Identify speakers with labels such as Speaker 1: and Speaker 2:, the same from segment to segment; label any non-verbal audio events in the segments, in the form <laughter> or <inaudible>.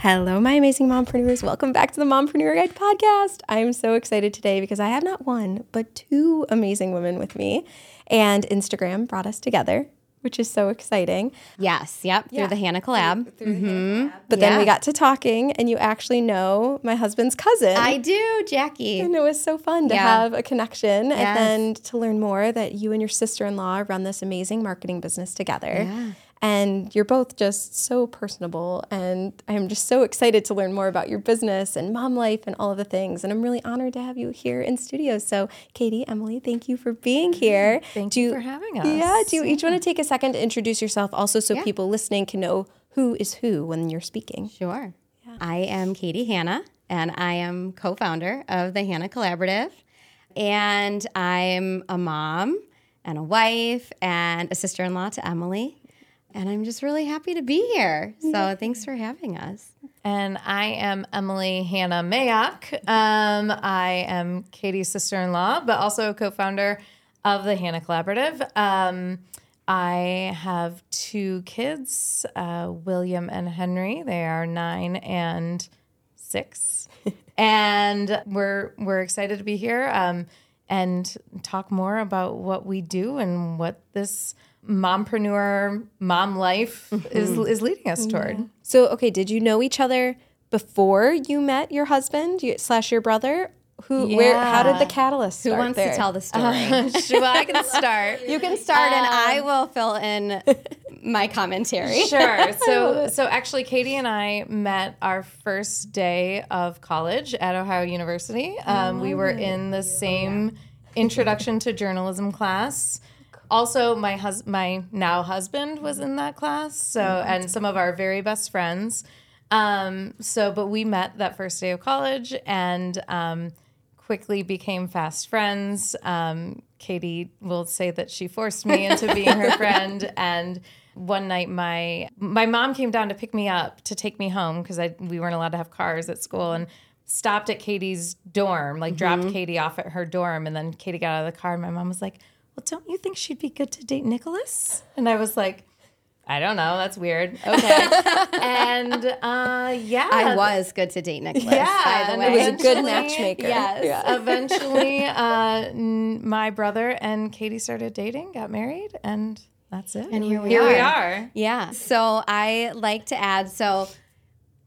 Speaker 1: Hello, my amazing mompreneurs. Welcome back to the Mompreneur Guide podcast. I am so excited today because I have not one, but two amazing women with me. And Instagram brought us together, which is so exciting.
Speaker 2: Yes, yep, through the Hanna collab.
Speaker 1: Mm-hmm. But then we got to talking, and you actually know my husband's cousin.
Speaker 2: I do, Jackie.
Speaker 1: and it was so fun to
Speaker 2: Yeah.
Speaker 1: have a connection and then to learn more that you and your sister in law run this amazing marketing business together. And you're both just so personable. And I'm just so excited to learn more about your business and mom life and all of the things. And I'm really honored to have you here in studio. So, Katie, Emily, thank you for being here.
Speaker 3: Thank
Speaker 1: Do
Speaker 3: you for having us.
Speaker 1: Yeah. Do you each want to take a second to introduce yourself also so
Speaker 2: Yeah.
Speaker 1: people listening can know who is who when you're speaking?
Speaker 2: Sure. Yeah. I am Katie Hanna, and I am co founder of the Hanna Collaborative. And I'm a mom and a wife and a sister in law to Emily. And I'm just really happy to be here. So thanks for having us.
Speaker 3: And I am Emily Hanna Mayock. Um, I am Katie's sister in law, but also a co founder of the Hanna Collaborative. Um, I have two kids, uh, William and Henry. They are nine and six. <laughs> and we're, we're excited to be here um, and talk more about what we do and what this mompreneur mom life is, is leading us toward.
Speaker 1: So, okay, did you know each other before you met your husband you, slash your brother? Who, where, how did the catalyst
Speaker 2: Who wants
Speaker 1: there?
Speaker 2: to tell the story? <laughs> <laughs>
Speaker 3: well, I can start.
Speaker 2: you can start, and I will fill in <laughs> my commentary.
Speaker 3: Sure. So, so actually, Katie and I met our first day of college at Ohio University. Um, we were in the same introduction to journalism class. Also, my hus- my now husband was in that class. So, and some of our very best friends. Um, so, but we met that first day of college and um, quickly became fast friends. Um, Katie will say that she forced me into <laughs> being her friend. And one night, my my mom came down to pick me up to take me home because I we weren't allowed to have cars at school and stopped at Katie's dorm, like dropped Katie off at her dorm, and then Katie got out of the car. And my mom was like, "Well, don't you think she'd be good to date Nicholas?" And I was like. I don't know. That's weird. <laughs> Okay. and uh, yeah,
Speaker 2: I was good to date Nicholas,
Speaker 3: yeah,
Speaker 2: by the way.
Speaker 1: It was a good matchmaker.
Speaker 2: Yes.
Speaker 1: Yeah.
Speaker 3: Eventually, <laughs> uh, n- my brother and Katie started dating, got married, and that's it.
Speaker 2: And here we are.
Speaker 3: here we
Speaker 2: are.
Speaker 3: are.
Speaker 2: Yeah. So I like to add so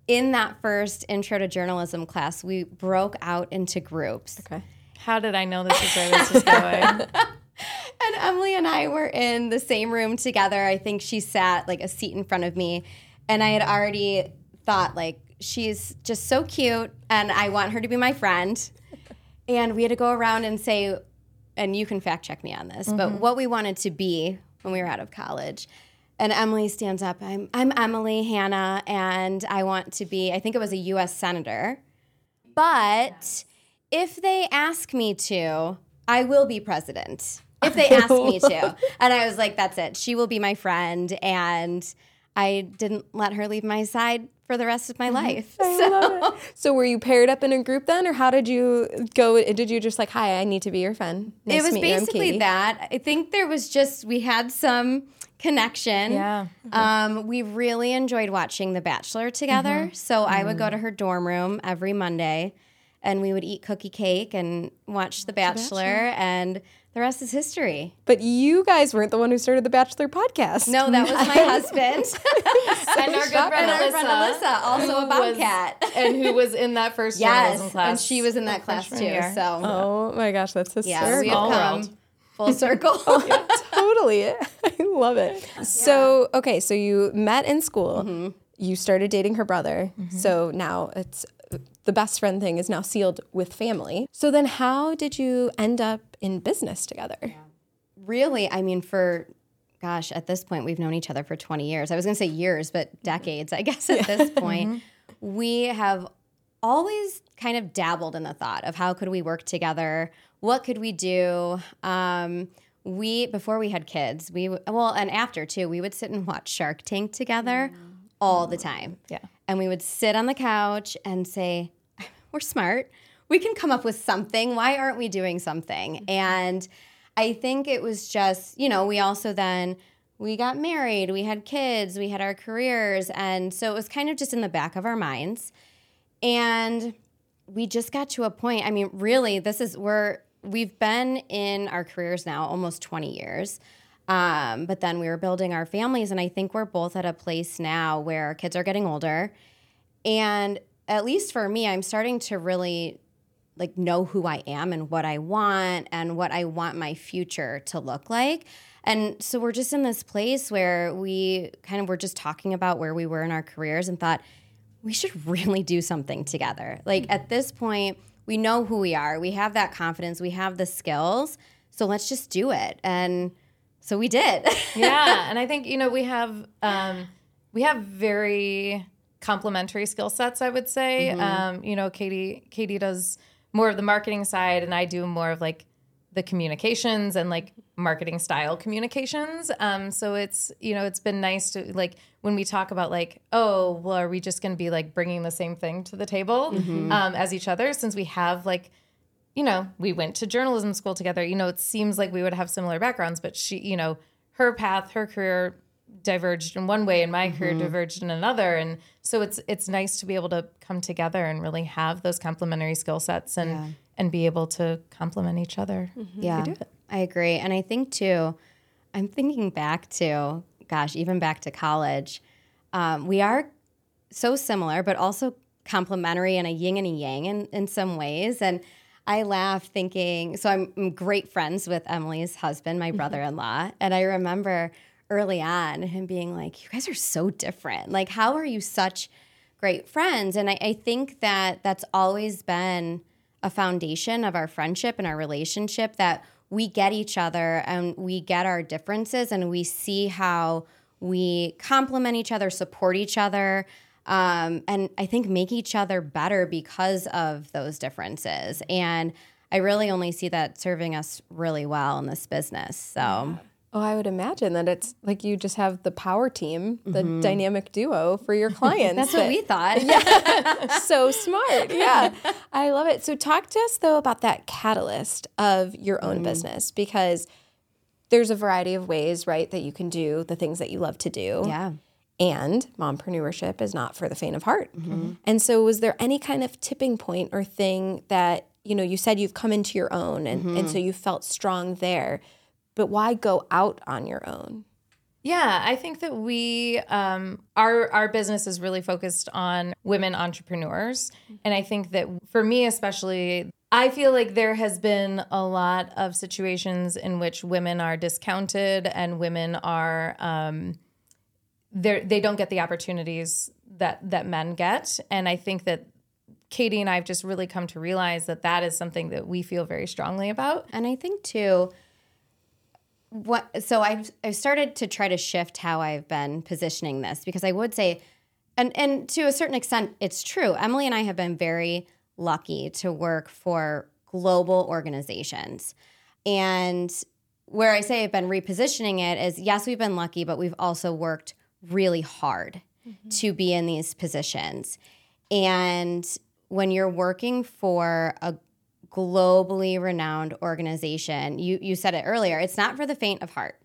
Speaker 2: in that first intro to journalism class, we broke out into groups.
Speaker 1: Okay.
Speaker 3: How did I know this is where this is going? <laughs> <laughs>
Speaker 2: And Emily and I were in the same room together. I think she sat like a seat in front of me. And I had already thought, like, she's just so cute and I want her to be my friend. <laughs> And we had to go around and say, and you can fact check me on this, but mm-hmm. what we wanted to be when we were out of college. And Emily stands up. I'm, I'm Emily Hanna, and I want to be, I think it was a US Senator. But if they ask me to, I will be president. If they asked me <laughs> to. And I was like, that's it. She will be my friend. And I didn't let her leave my side for the rest of my life. So
Speaker 1: So, were you paired up in a group then, or how did you go? Did you just like, hi, I need to be your friend? Nice
Speaker 2: it was
Speaker 1: you,
Speaker 2: basically
Speaker 1: Katie."
Speaker 2: that. I think there was just, we had some connection.
Speaker 3: Yeah.
Speaker 2: Um, we really enjoyed watching The Bachelor together.
Speaker 1: Mm-hmm.
Speaker 2: So I would go to her dorm room every Monday and we would eat cookie cake and watch The Bachelor, and the rest is history.
Speaker 1: But you guys weren't the one who started the Bachelor podcast.
Speaker 2: No, that was my <laughs> husband. <laughs> <laughs>
Speaker 3: and our good friend
Speaker 2: and
Speaker 3: Alyssa,
Speaker 2: friend Alyssa, also
Speaker 3: who
Speaker 2: a
Speaker 3: was-
Speaker 2: bobcat.
Speaker 3: and who was in that first journalism
Speaker 2: yes,
Speaker 3: class.
Speaker 2: and she was in that class too.
Speaker 3: year.
Speaker 2: So
Speaker 1: Oh my gosh, that's
Speaker 2: yeah, we have
Speaker 3: Small
Speaker 2: come
Speaker 3: world.
Speaker 2: full circle.
Speaker 1: Oh, totally. I love it. So, okay, so you met in school. Mm-hmm. You started dating her brother. Mm-hmm. So now it's the best friend thing is now sealed with family. So then how did you end up in business together?
Speaker 2: really, I mean, for gosh, at this point, we've known each other for 20 years. I was going to say years, but decades, I guess, at this <laughs> point. We have always kind of dabbled in the thought of how could we work together? What could we do? Um, we before we had kids, we well, and after too, we would sit and watch Shark Tank together all the time.
Speaker 3: Yeah.
Speaker 2: and we would sit on the couch and say, "We're smart. We can come up with something. Why aren't we doing something?" And I think it was just, you know, we also then we got married, we had kids, we had our careers, and so it was kind of just in the back of our minds. And we just got to a point. I mean, really, this is we're we've been in our careers now almost 20 years. Um, but then we were building our families, and I think we're both at a place now where our kids are getting older. And at least for me, I'm starting to really like know who I am and what I want and what I want my future to look like. And so we're just in this place where we kind of were just talking about where we were in our careers and thought we should <laughs> really do something together. Like at this point, we know who we are. We have that confidence, we have the skills. So let's just do it. And so we did. <laughs>
Speaker 3: yeah, and I think you know we have um, we have very complementary skill sets. I would say, um, you know, Katie Katie does more of the marketing side, and I do more of like the communications and like marketing style communications. Um, so it's you know it's been nice to like when we talk about like oh well are we just going to be like bringing the same thing to the table um, as each other since we have like you know, we went to journalism school together. You know, it seems like we would have similar backgrounds, but she, you know, her path, her career diverged in one way and my career mm-hmm. diverged in another. And so it's it's nice to be able to come together and really have those complementary skill sets and and be able to complement each other. Mm-hmm.
Speaker 2: Yeah, I agree. And I think too, I'm thinking back to, gosh, even back to college. Um, we are so similar, but also complementary and a yin and a yang in, in some ways. And I laugh thinking, so I'm, I'm great friends with Emily's husband, my mm-hmm. brother in law. And I remember early on him being like, You guys are so different. Like, how are you such great friends? And I, I think that that's always been a foundation of our friendship and our relationship that we get each other and we get our differences and we see how we complement each other, support each other, um, and I think make each other better because of those differences. And I really only see that serving us really well in this business. So.
Speaker 1: Oh, I would imagine that it's like you just have the power team, the mm-hmm. dynamic duo for your <laughs> clients.
Speaker 2: That's what we thought. <laughs> yeah.
Speaker 1: so smart. <laughs> Yeah. I love it. So talk to us though about that catalyst of your own mm. business because there's a variety of ways, right, that you can do the things that you love to do.
Speaker 2: yeah.
Speaker 1: And mompreneurship is not for the faint of heart. Mm-hmm. And so was there any kind of tipping point or thing that, you know, you said you've come into your own and, and mm-hmm. so you felt strong there. But why go out on your own?
Speaker 3: Yeah, I think that we um, our our business is really focused on women entrepreneurs, and I think that for me especially, I feel like there has been a lot of situations in which women are discounted and women are um, they they don't get the opportunities that that men get, and I think that Katie and I have just really come to realize that that is something that we feel very strongly about.
Speaker 2: And I think too, what so I've I've started to try to shift how I've been positioning this because I would say, and and to a certain extent, it's true. Emily and I have been very lucky to work for global organizations, and where I say I've been repositioning it is yes, we've been lucky, but we've also worked really hard mm-hmm. to be in these positions, and when you're working for a globally renowned organization. You you said it earlier. It's not for the faint of heart.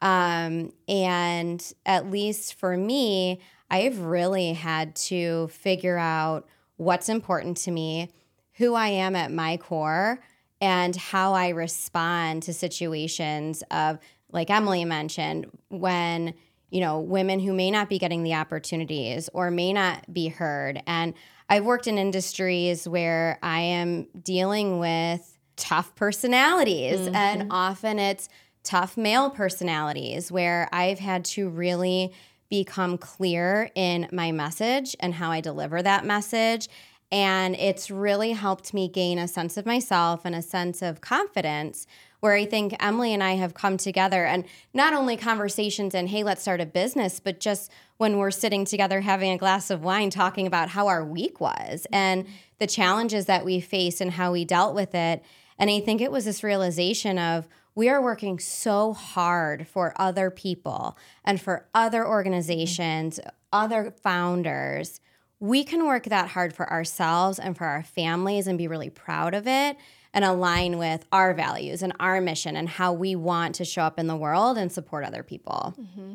Speaker 2: Um, and at least for me, I've really had to figure out what's important to me, who I am at my core, and how I respond to situations of, like Emily mentioned, when you know women who may not be getting the opportunities or may not be heard and I've worked in industries where I am dealing with tough personalities, mm-hmm. and often it's tough male personalities where I've had to really become clear in my message and how I deliver that message. And it's really helped me gain a sense of myself and a sense of confidence where I think Emily and I have come together and not only conversations and, hey, let's start a business, but just when we're sitting together having a glass of wine talking about how our week was and the challenges that we faced and how we dealt with it. And I think it was this realization of, we are working so hard for other people and for other organizations, other founders. We can work that hard for ourselves and for our families and be really proud of it and align with our values and our mission and how we want to show up in the world and support other people.
Speaker 1: Mm-hmm.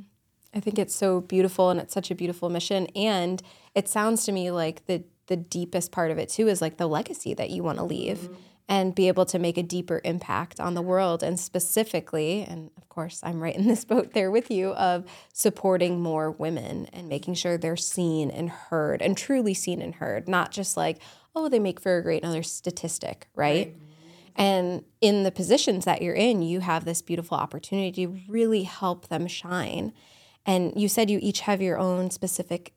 Speaker 1: I think it's so beautiful and it's such a beautiful mission. And it sounds to me like the the deepest part of it too is like the legacy that you want to leave. Mm-hmm and be able to make a deeper impact on the world and specifically and of course i'm right in this boat there with you of supporting more women and making sure they're seen and heard and truly seen and heard not just like oh they make for a great another statistic right, right. And in the positions that you're in you have this beautiful opportunity to really help them shine and you said you each have your own specific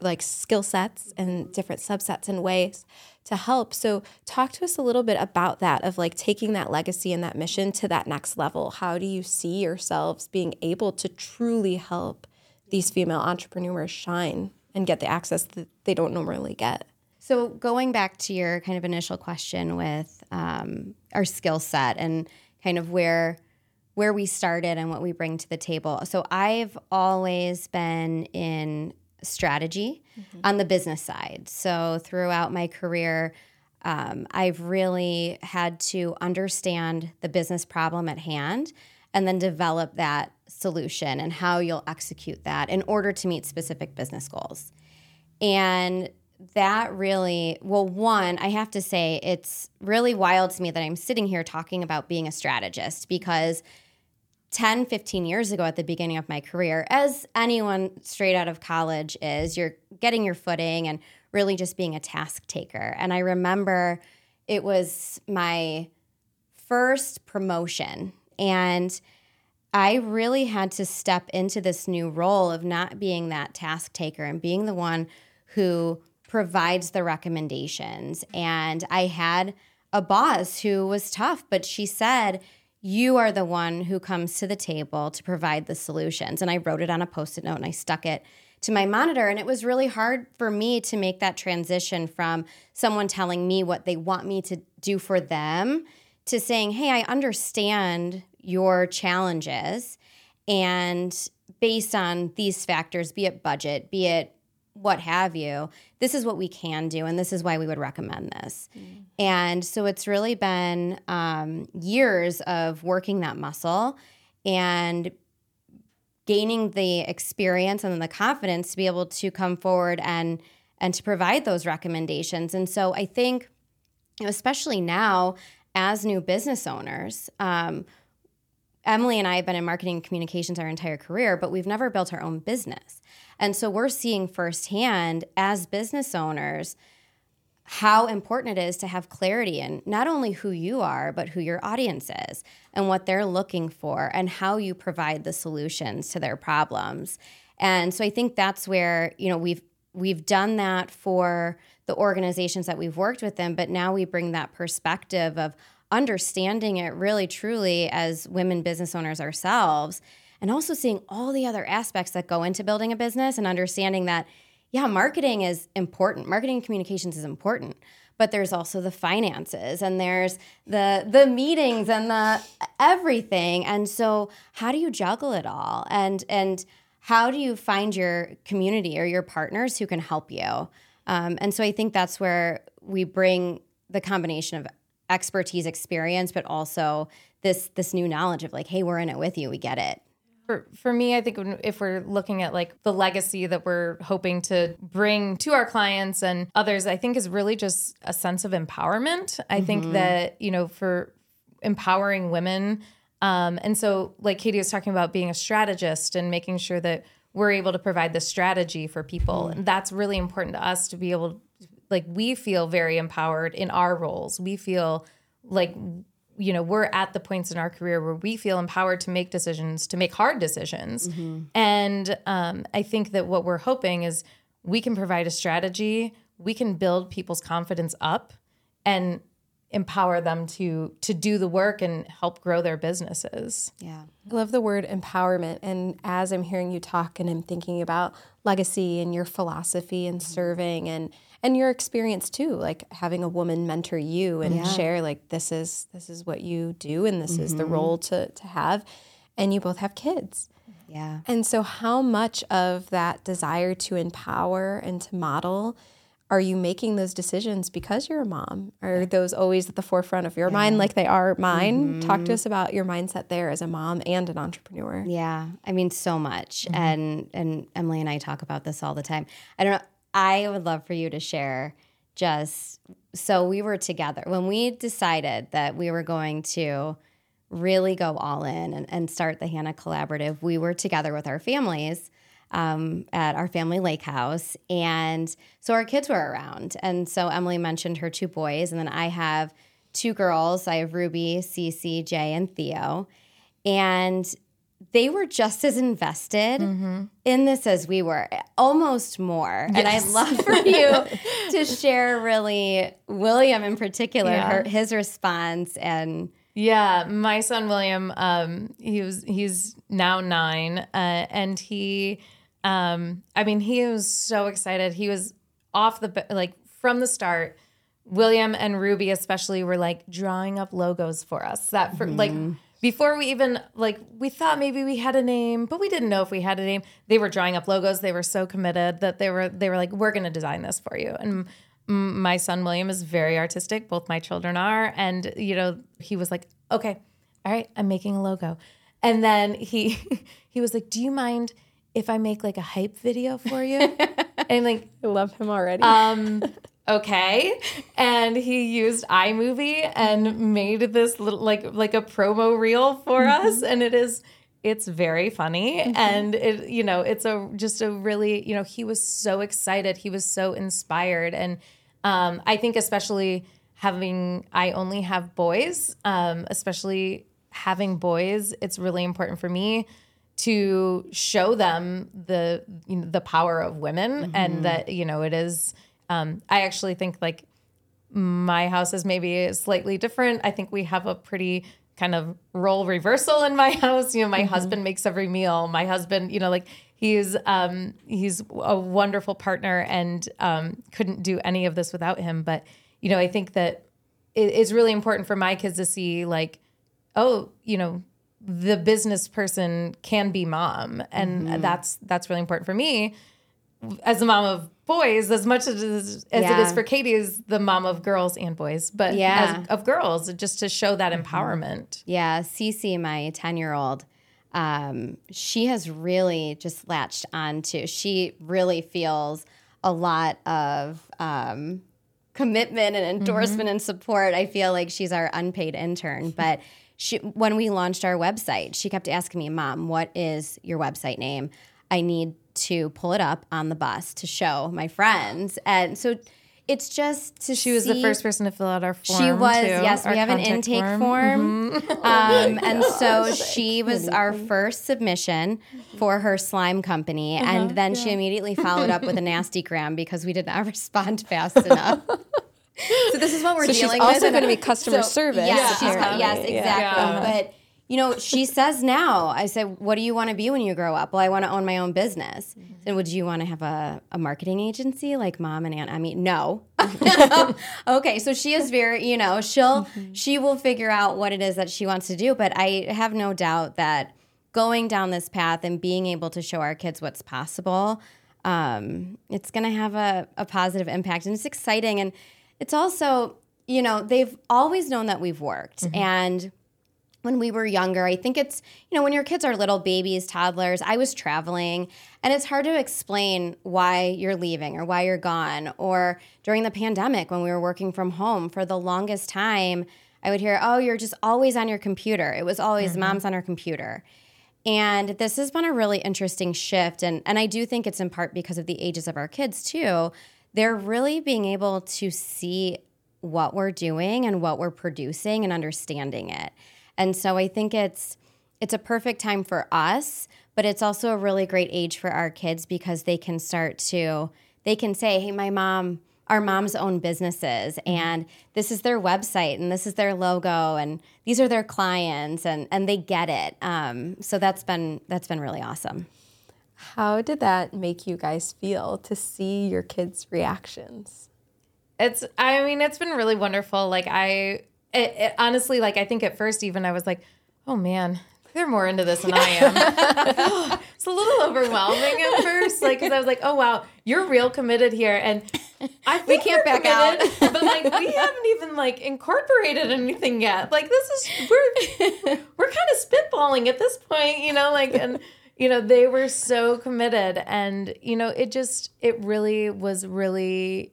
Speaker 1: like skill sets and different subsets and ways to help. So talk to us a little bit about that of like taking that legacy and that mission to that next level. How do you see yourselves being able to truly help these female entrepreneurs shine and get the access that they don't normally get?
Speaker 2: So going back to your kind of initial question with um, our skill set and kind of where where we started and what we bring to the table. So I've always been in strategy mm-hmm. on the business side. So throughout my career, um, I've really had to understand the business problem at hand and then develop that solution and how you'll execute that in order to meet specific business goals. And that really, well, one, I have to say, it's really wild to me that I'm sitting here talking about being a strategist because 10, 15 years ago at the beginning of my career, as anyone straight out of college is, you're getting your footing and really just being a task taker. And I remember it was my first promotion and I really had to step into this new role of not being that task taker and being the one who provides the recommendations. And I had a boss who was tough, but she said, you are the one who comes to the table to provide the solutions. And I wrote it on a post it note and I stuck it to my monitor. And it was really hard for me to make that transition from someone telling me what they want me to do for them to saying, hey, I understand your challenges. And based on these factors, be it budget, be it what have you, this is what we can do, and this is why we would recommend this. Mm. And so it's really been um, years of working that muscle and gaining the experience and then the confidence to be able to come forward and and to provide those recommendations. And so I think, especially now as new business owners. Um, Emily and I have been in marketing and communications our entire career, but we've never built our own business. And so we're seeing firsthand as business owners how important it is to have clarity in not only who you are, but who your audience is and what they're looking for and how you provide the solutions to their problems. And so I think that's where, you know, we've we've done that for the organizations that we've worked with them, but now we bring that perspective of understanding it really truly as women business owners ourselves and also seeing all the other aspects that go into building a business and understanding that yeah marketing is important. Marketing and communications is important but there's also the finances and there's the the meetings and the everything. And so how do you juggle it all? And and how do you find your community or your partners who can help you? Um, and so i think that's where we bring the combination of expertise experience but also this this new knowledge of like hey we're in it with you we get it
Speaker 3: for, for me, I think if we're looking at like the legacy that we're hoping to bring to our clients and others, I think is really just a sense of empowerment. I mm-hmm. think that, you know, for empowering women. Um, and so, like Katie was talking about being a strategist and making sure that we're able to provide the strategy for people. Mm-hmm. And that's really important to us to be able, like, we feel very empowered in our roles. We feel like you know we're at the points in our career where we feel empowered to make decisions to make hard decisions mm-hmm. and um, i think that what we're hoping is we can provide a strategy we can build people's confidence up and empower them to to do the work and help grow their businesses.
Speaker 2: Yeah.
Speaker 1: I love the word empowerment. And as I'm hearing you talk and I'm thinking about legacy and your philosophy and serving and and your experience too, like having a woman mentor you and share like this is this is what you do and this is the mm-hmm. role to to have. And you both have kids.
Speaker 2: Yeah.
Speaker 1: And so how much of that desire to empower and to model are you making those decisions because you're a mom? Are those always at the forefront of your mind like they are mine? Talk to mm-hmm. us about your mindset there as a mom and an entrepreneur.
Speaker 2: Yeah, I mean so much, mm-hmm. and and Emily and I talk about this all the time. I don't know. I would love for you to share just so we were together when we decided that we were going to really go all in and, and start the Hanna Collaborative. We were together with our families um, at our family lake house, and so our kids were around. And so Emily mentioned her two boys, and then I have two girls. I have Ruby, Cece, Jay, and Theo, and they were just as invested in this as we were, almost more. And I'd love for <laughs> you to share, really, William in particular,
Speaker 3: Yeah.
Speaker 2: her, his response and.
Speaker 3: Yeah, my son William, um, he was he's now nine, uh, and he, um, I mean, he was so excited. He was off the like from the start. William and Ruby especially were like drawing up logos for us. That for like before we even like we thought maybe we had a name, but we didn't know if we had a name. They were drawing up logos. They were so committed that they were they were like, we're going to design this for you. And my son William is very artistic. Both my children are, and you know he was like, okay, all right, I'm making a logo, and then he <laughs> he was like, do you mind if I make like a hype video for you? <laughs> and like
Speaker 1: I love him already.
Speaker 3: um okay? And he used iMovie and made this little like like a promo reel for us and it is it's very funny. And it you know it's a just a really you know he was so excited. He was so inspired. And um I think especially having I only have boys um especially having boys it's really important for me to show them the you know, the power of women and that you know it is um, I actually think like my house is maybe slightly different. I think we have a pretty kind of role reversal in my <laughs> house. You know, my husband makes every meal. My husband, you know, like he's um he's a wonderful partner and um couldn't do any of this without him. But you know, I think that it, it's really important for my kids to see like, oh, you know, the business person can be mom, and that's that's really important for me as a mom of boys as much as, as it
Speaker 2: Yeah.
Speaker 3: is for Katie as the mom of girls and boys, but
Speaker 2: Yeah.
Speaker 3: as, of girls, just to show that empowerment.
Speaker 2: Yeah, Cece, my 10 year old, um, she has really just latched on to, she really feels a lot of um, commitment and endorsement and support. I feel like she's our unpaid intern. <laughs> But she, when we launched our website, she kept asking me, Mom, what is your website name? I need to pull it up on the bus to show my friends. And so it's just to
Speaker 3: She was the first person to fill out our form.
Speaker 2: she was,
Speaker 3: too,
Speaker 2: yes. We have an intake form. <laughs> Um, and so she was our first submission for her slime company. and then she immediately followed up with a nasty <laughs> gram because we did not <laughs> respond fast enough. so this is what we're
Speaker 1: So she's also
Speaker 2: with.
Speaker 1: gonna be customer service,
Speaker 2: Yes, she's, yes, exactly.
Speaker 3: Yeah.
Speaker 2: But you know, she says now, I said, what do you want to be when you grow up? Well, I want to own my own business. Mm-hmm. And would you want to have a, a marketing agency like mom and aunt? I mean, no. <laughs> <laughs> okay, so she is very, you know, she'll mm-hmm. she will figure out what it is that she wants to do. But I have no doubt that going down this path and being able to show our kids what's possible, um, it's going to have a, a positive impact, and it's exciting. And it's also, you know, they've always known that we've worked, mm-hmm. and when we were younger. I think it's, you know, when your kids are little babies, toddlers, I was traveling and it's hard to explain why you're leaving or why you're gone. Or during the pandemic when we were working from home for the longest time, I would hear, oh, you're just always on your computer. It was always mm-hmm. mom's on her computer. And this has been a really interesting shift. And, and I do think it's in part because of the ages of our kids, too. They're really being able to see what we're doing and what we're producing and understanding it. And so I think it's it's a perfect time for us, but it's also a really great age for our kids because they can start to they can say, "Hey, my mom our moms own businesses and this is their website and this is their logo and these are their clients and and they get it um, so that's been that's been really awesome
Speaker 1: How did that make you guys feel to see your kids' reactions?
Speaker 3: It's I mean it's been really wonderful. Like I it, it, honestly like I think at first even I was like, "Oh man, they're more into this than I am." <laughs> <laughs> it's a little overwhelming at first like cuz I was like, "Oh wow, you're real committed here." And I think
Speaker 2: can't back out.
Speaker 3: but like we haven't even like incorporated anything yet. Like this is we're <laughs> we're kind of spitballing at this point, you know, like and you know, they were so committed and you know, it just it really was really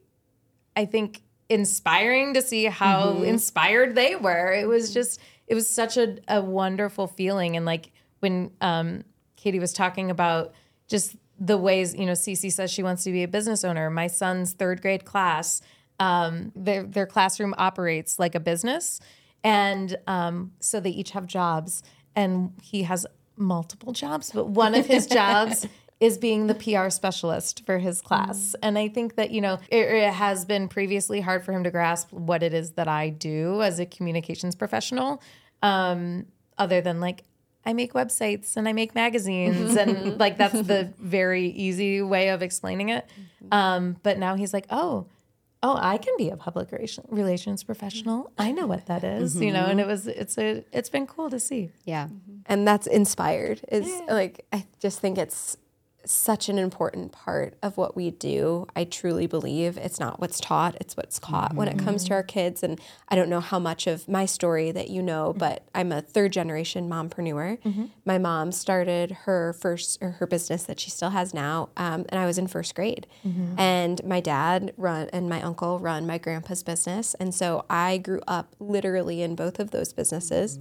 Speaker 3: I think inspiring to see how inspired they were. It was just it was such a, a wonderful feeling and like when um Katie was talking about just the ways, you know, Cece says she wants to be a business owner. My son's third grade class, um, their their classroom operates like a business. And um, so they each have jobs and he has multiple jobs, but one of his <laughs> jobs is being the PR specialist for his class. And I think that, you know, it, it has been previously hard for him to grasp what it is that I do as a communications professional, um, other than like, I make websites and I make magazines. and <laughs> like, that's the very easy way of explaining it. Um, but now he's like, oh, oh, I can be a public relations professional. I know what that is, you know, and it was, it's a, it's been cool to see.
Speaker 2: yeah
Speaker 1: and that's inspired is like i just think it's such an important part of what we do. I truly believe it's not what's taught it's what's caught when it comes to our mm-hmm. kids. And i don't know how much of my story that you know mm-hmm. but i'm a third generation mompreneur. Mm-hmm. My mom started her first or her business that she still has now um, and i was in first grade. And my dad run and my uncle run my grandpa's business. And so i grew up literally in both of those businesses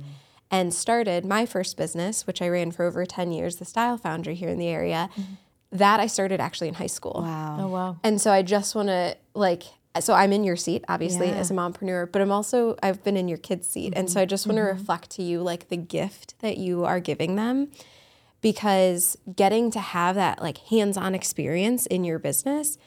Speaker 1: and started my first business, which I ran for over 10 years, the Style Foundry here in the area. Mm-hmm. That I started actually in high school.
Speaker 2: wow
Speaker 3: Oh, wow.
Speaker 1: And so I just want to like so I'm in your seat obviously
Speaker 2: Yeah.
Speaker 1: as a mompreneur, but I'm also I've been in your kids' seat. And so I just want to mm-hmm. reflect to you like the gift that you are giving them because getting to have that like hands-on experience in your business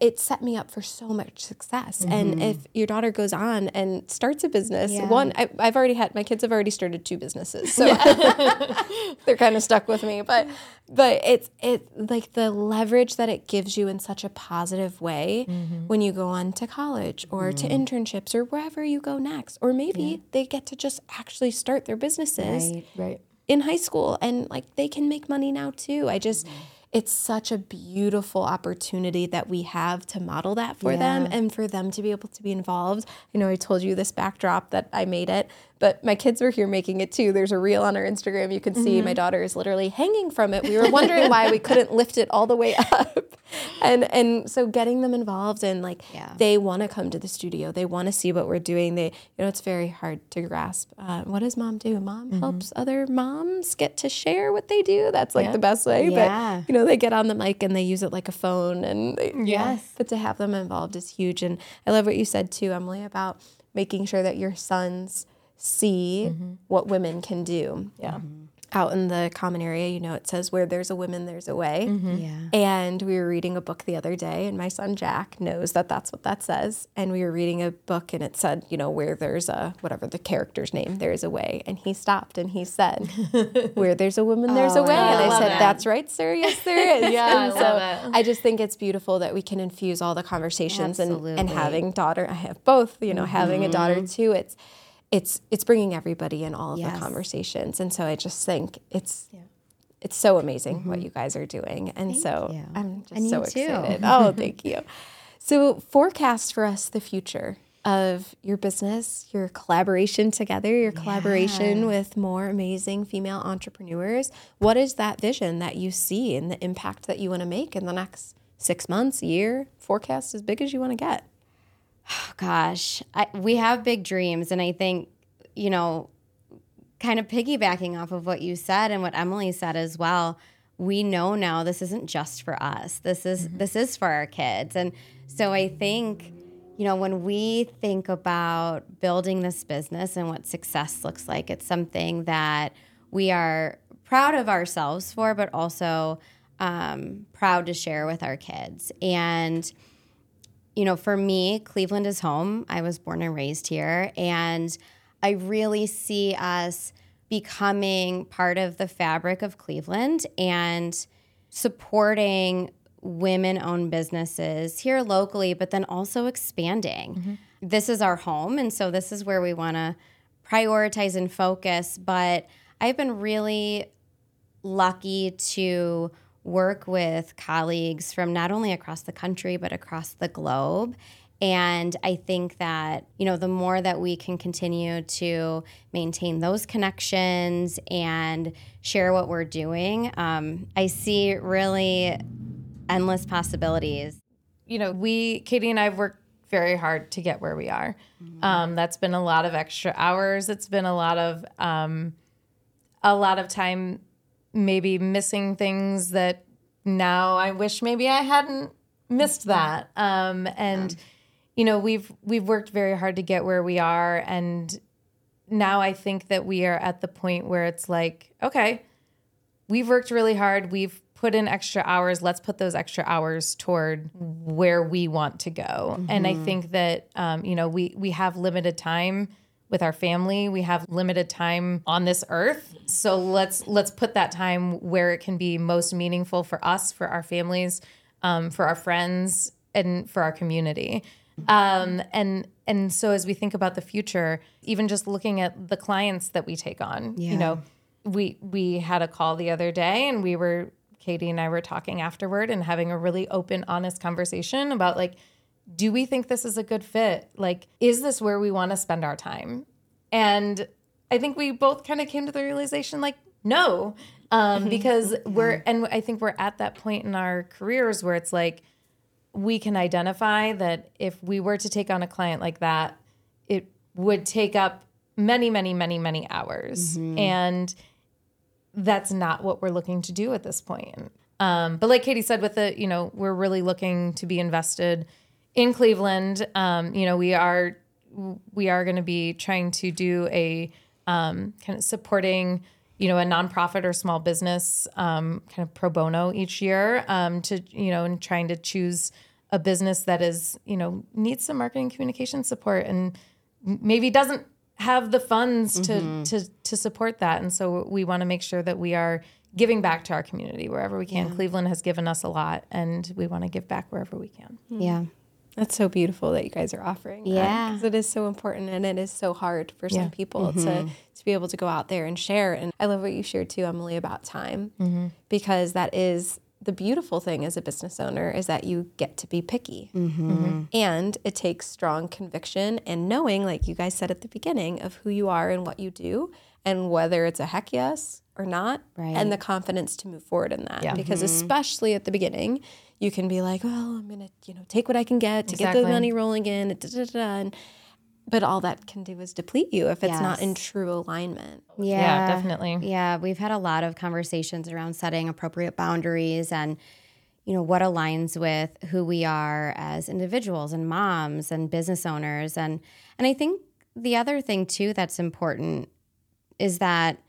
Speaker 1: it set me up for so much success. And mm-hmm. if your daughter goes on and starts a business,
Speaker 2: Yeah.
Speaker 1: one, I, I've already had my kids have already started two businesses, so <laughs> they're kind of stuck with me. But but it's it like the leverage that it gives you in such a positive way mm-hmm. when you go on to college or to mm-hmm. internships or wherever you go next, or maybe they get to just actually start their businesses
Speaker 2: Right.
Speaker 3: Right.
Speaker 1: in high school and like they can make money now too. I just it's such a beautiful opportunity that we have to model that for them and for them to be able to be involved. You know, I told you this backdrop that I made it, but my kids were here making it too. There's a reel on our Instagram you can see my daughter is literally hanging from it. We were wondering why we couldn't <laughs> lift it all the way up. And and so getting them involved and like
Speaker 2: Yeah.
Speaker 1: they want to come to the studio. They want to see what we're doing. They, you know, it's very hard to grasp. Uh, what does mom do? Mom helps other moms get to share what they do. That's like the best way.
Speaker 2: Yeah.
Speaker 1: But you know, they get on the mic and they use it like a phone. And they,
Speaker 2: Yes.
Speaker 1: but to have them involved is huge. And I love what you said too, Emily, about making sure that your sons see mm-hmm. what women can do
Speaker 3: Yeah. Mm-hmm.
Speaker 1: out in the common area, you know, it says where there's a woman, there's a way. Mm-hmm.
Speaker 2: yeah
Speaker 1: And we were reading a book the other day, and my son Jack knows that that's what that says. And we were reading a book, and it said, you know, where there's a whatever the character's name, there is a way. And he stopped and he said, <laughs> "Where there's a woman, there's a oh, way." and I,
Speaker 3: love
Speaker 1: said,
Speaker 3: it.
Speaker 1: "That's right, sir. Yes, there <laughs> is."
Speaker 3: Yeah, I
Speaker 1: so
Speaker 3: love it.
Speaker 1: I just think it's beautiful that we can infuse all the conversations and and having daughter. I have both. You know, having a daughter too. It's it's it's bringing everybody in all of
Speaker 2: Yes.
Speaker 1: the conversations, and so I just think it's it's so amazing what you guys are doing. And so
Speaker 2: you.
Speaker 1: I'm just
Speaker 2: And
Speaker 1: so excited. <laughs> oh, thank you. So forecast for us the future of your business, your collaboration together, your collaboration with more amazing female entrepreneurs. What is that vision that you see and the impact that you want to make in the next six months, year? Forecast as big as you want to get. <sighs>
Speaker 2: gosh, I, we have big dreams, and I think you know, kind of piggybacking off of what you said and what Emily said as well. We know now this isn't just for us. This is this is for our kids, and so I think you know when we think about building this business and what success looks like, it's something that we are proud of ourselves for, but also um, proud to share with our kids and you know, for me, Cleveland is home. I was born and raised here. And I really see us becoming part of the fabric of Cleveland and supporting women owned businesses here locally, but then also expanding. Mm-hmm. This is our home. And so this is where we want to prioritize and focus. But I've been really lucky to work with colleagues from not only across the country, but across the globe. And I think that, you know, the more that we can continue to maintain those connections and share what we're doing, um, I see really endless possibilities.
Speaker 3: You know, we, Katie and I have worked very hard to get where we are. Mm-hmm. Um, that's been a lot of extra hours. It's been a lot of, um, a lot of time maybe missing things that now I wish maybe I hadn't missed that. Um, and you know, we've we've worked very hard to get where we are, and now I think that we are at the point where it's like, okay, we've worked really hard. We've put in extra hours. Let's put those extra hours toward where we want to go. Mm-hmm. And I think that um, you know we we have limited time with our family. We have limited time on this earth. So let's let's put that time where it can be most meaningful for us, for our families, um, for our friends, and for our community. Um, and and so as we think about the future, even just looking at the clients that we take on, yeah. you know, we we had a call the other day and we were Katie and I were talking afterward and having a really open, honest conversation about like do we think this is a good fit? Like, is this where we want to spend our time? And I think we both kind of came to the realization like, no, um, because we're, and I think we're at that point in our careers where it's like, we can identify that if we were to take on a client like that, it would take up many, many, many, many hours. Mm-hmm. And that's not what we're looking to do at this point. Um, but like Katie said, with the, you know, we're really looking to be invested in Cleveland, um, you know, we are we are going to be trying to do a um, kind of supporting, you know, a nonprofit or small business um, kind of pro bono each year um, to you know, and trying to choose a business that is you know needs some marketing communication support and maybe doesn't have the funds mm-hmm. to to to support that, and so we want to make sure that we are giving back to our community wherever we can. Yeah. Cleveland has given us a lot, and we want to give back wherever we can.
Speaker 2: Yeah.
Speaker 1: That's so beautiful that you guys are offering.
Speaker 2: Yeah,
Speaker 1: because it is so important and it is so hard for some yeah. people mm-hmm. to to be able to go out there and share. And I love what you shared too, Emily, about time, mm-hmm. because that is the beautiful thing as a business owner is that you get to be picky, mm-hmm. and it takes strong conviction and knowing, like you guys said at the beginning, of who you are and what you do, and whether it's a heck yes or not, right. and the confidence to move forward in that. Yeah. Because mm-hmm. especially at the beginning you can be like, well, I'm gonna, you know, take what I can get to exactly. get the money rolling in, da, da, da, and, but all that can do is deplete you if it's yes. not in true alignment.
Speaker 3: Yeah, yeah, definitely.
Speaker 2: Yeah, we've had a lot of conversations around setting appropriate boundaries and you know what aligns with who we are as individuals and moms and business owners and and I think the other thing too that's important is that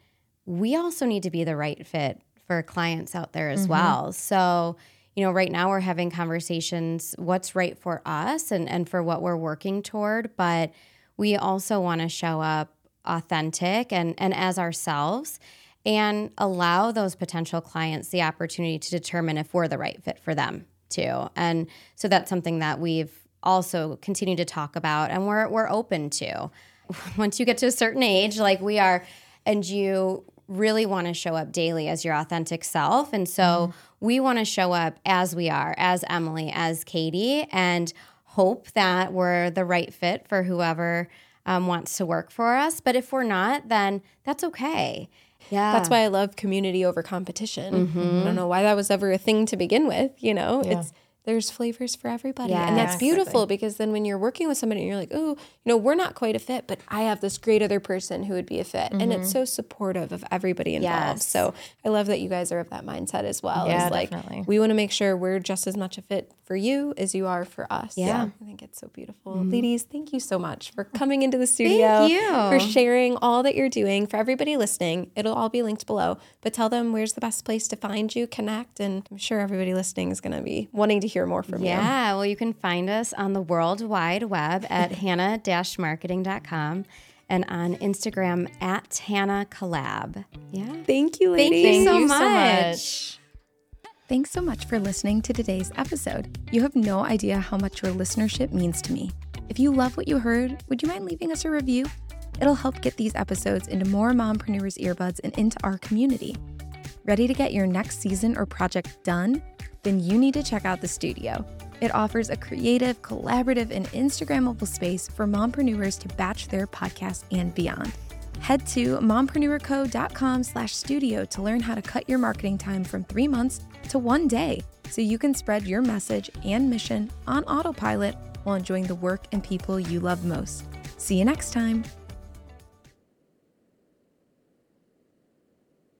Speaker 2: we also need to be the right fit for clients out there as mm-hmm. well. So you know, right now we're having conversations what's right for us and, and for what we're working toward, but we also want to show up authentic and, and as ourselves and allow those potential clients the opportunity to determine if we're the right fit for them too. And so that's something that we've also continued to talk about and we're we're open to. <laughs> Once you get to a certain age, like we are, and you really want to show up daily as your authentic self. And so mm. We want to show up as we are, as Emily, as Katie, and hope that we're the right fit for whoever um, wants to work for us. But if we're not, then that's okay.
Speaker 1: Yeah. That's why I love community over competition. Mm-hmm. I don't know why that was ever a thing to begin with. You know, yeah. it's there's flavors for everybody. Yes. And that's beautiful exactly. because then when you're working with somebody and you're like, oh, you know, we're not quite a fit, but I have this great other person who would be a fit. Mm-hmm. And it's mm-hmm. so supportive of everybody involved. Yes. So I love that you guys are of that mindset as well.
Speaker 3: Yeah,
Speaker 1: like
Speaker 3: definitely.
Speaker 1: we want to make sure we're just as much a fit for you as you are for us.
Speaker 2: Yeah. yeah.
Speaker 1: I think it's so beautiful. Mm-hmm. Ladies, thank you so much for coming into the studio. For sharing all that you're doing. For everybody listening, it'll all be linked below. But tell them where's the best place to find you, connect, and I'm sure everybody listening is gonna be wanting to
Speaker 4: hear more from you.
Speaker 2: Yeah, well, you can find us on the World Wide Web at <laughs> hannah-marketing.com and on Instagram at Hanna Collab. Yeah.
Speaker 4: Thank you,
Speaker 2: Thank
Speaker 4: ladies.
Speaker 2: you so
Speaker 3: you so
Speaker 2: much.
Speaker 3: much.
Speaker 1: Thanks so much for listening to today's episode. You have no idea how much your listenership means to me. If you love what you heard, would you mind leaving us a review? It'll help get these episodes into more mompreneurs' earbuds and into our community. Ready to get your next season or project done? Then you need to check out the studio. It offers a creative, collaborative, and Instagrammable space for mompreneurs to batch their podcast and beyond. Head to mompreneurco.com slash studio to learn how to cut your marketing time from three months to one day so you can spread your message and mission on autopilot while enjoying the work and people you love most. See you next time.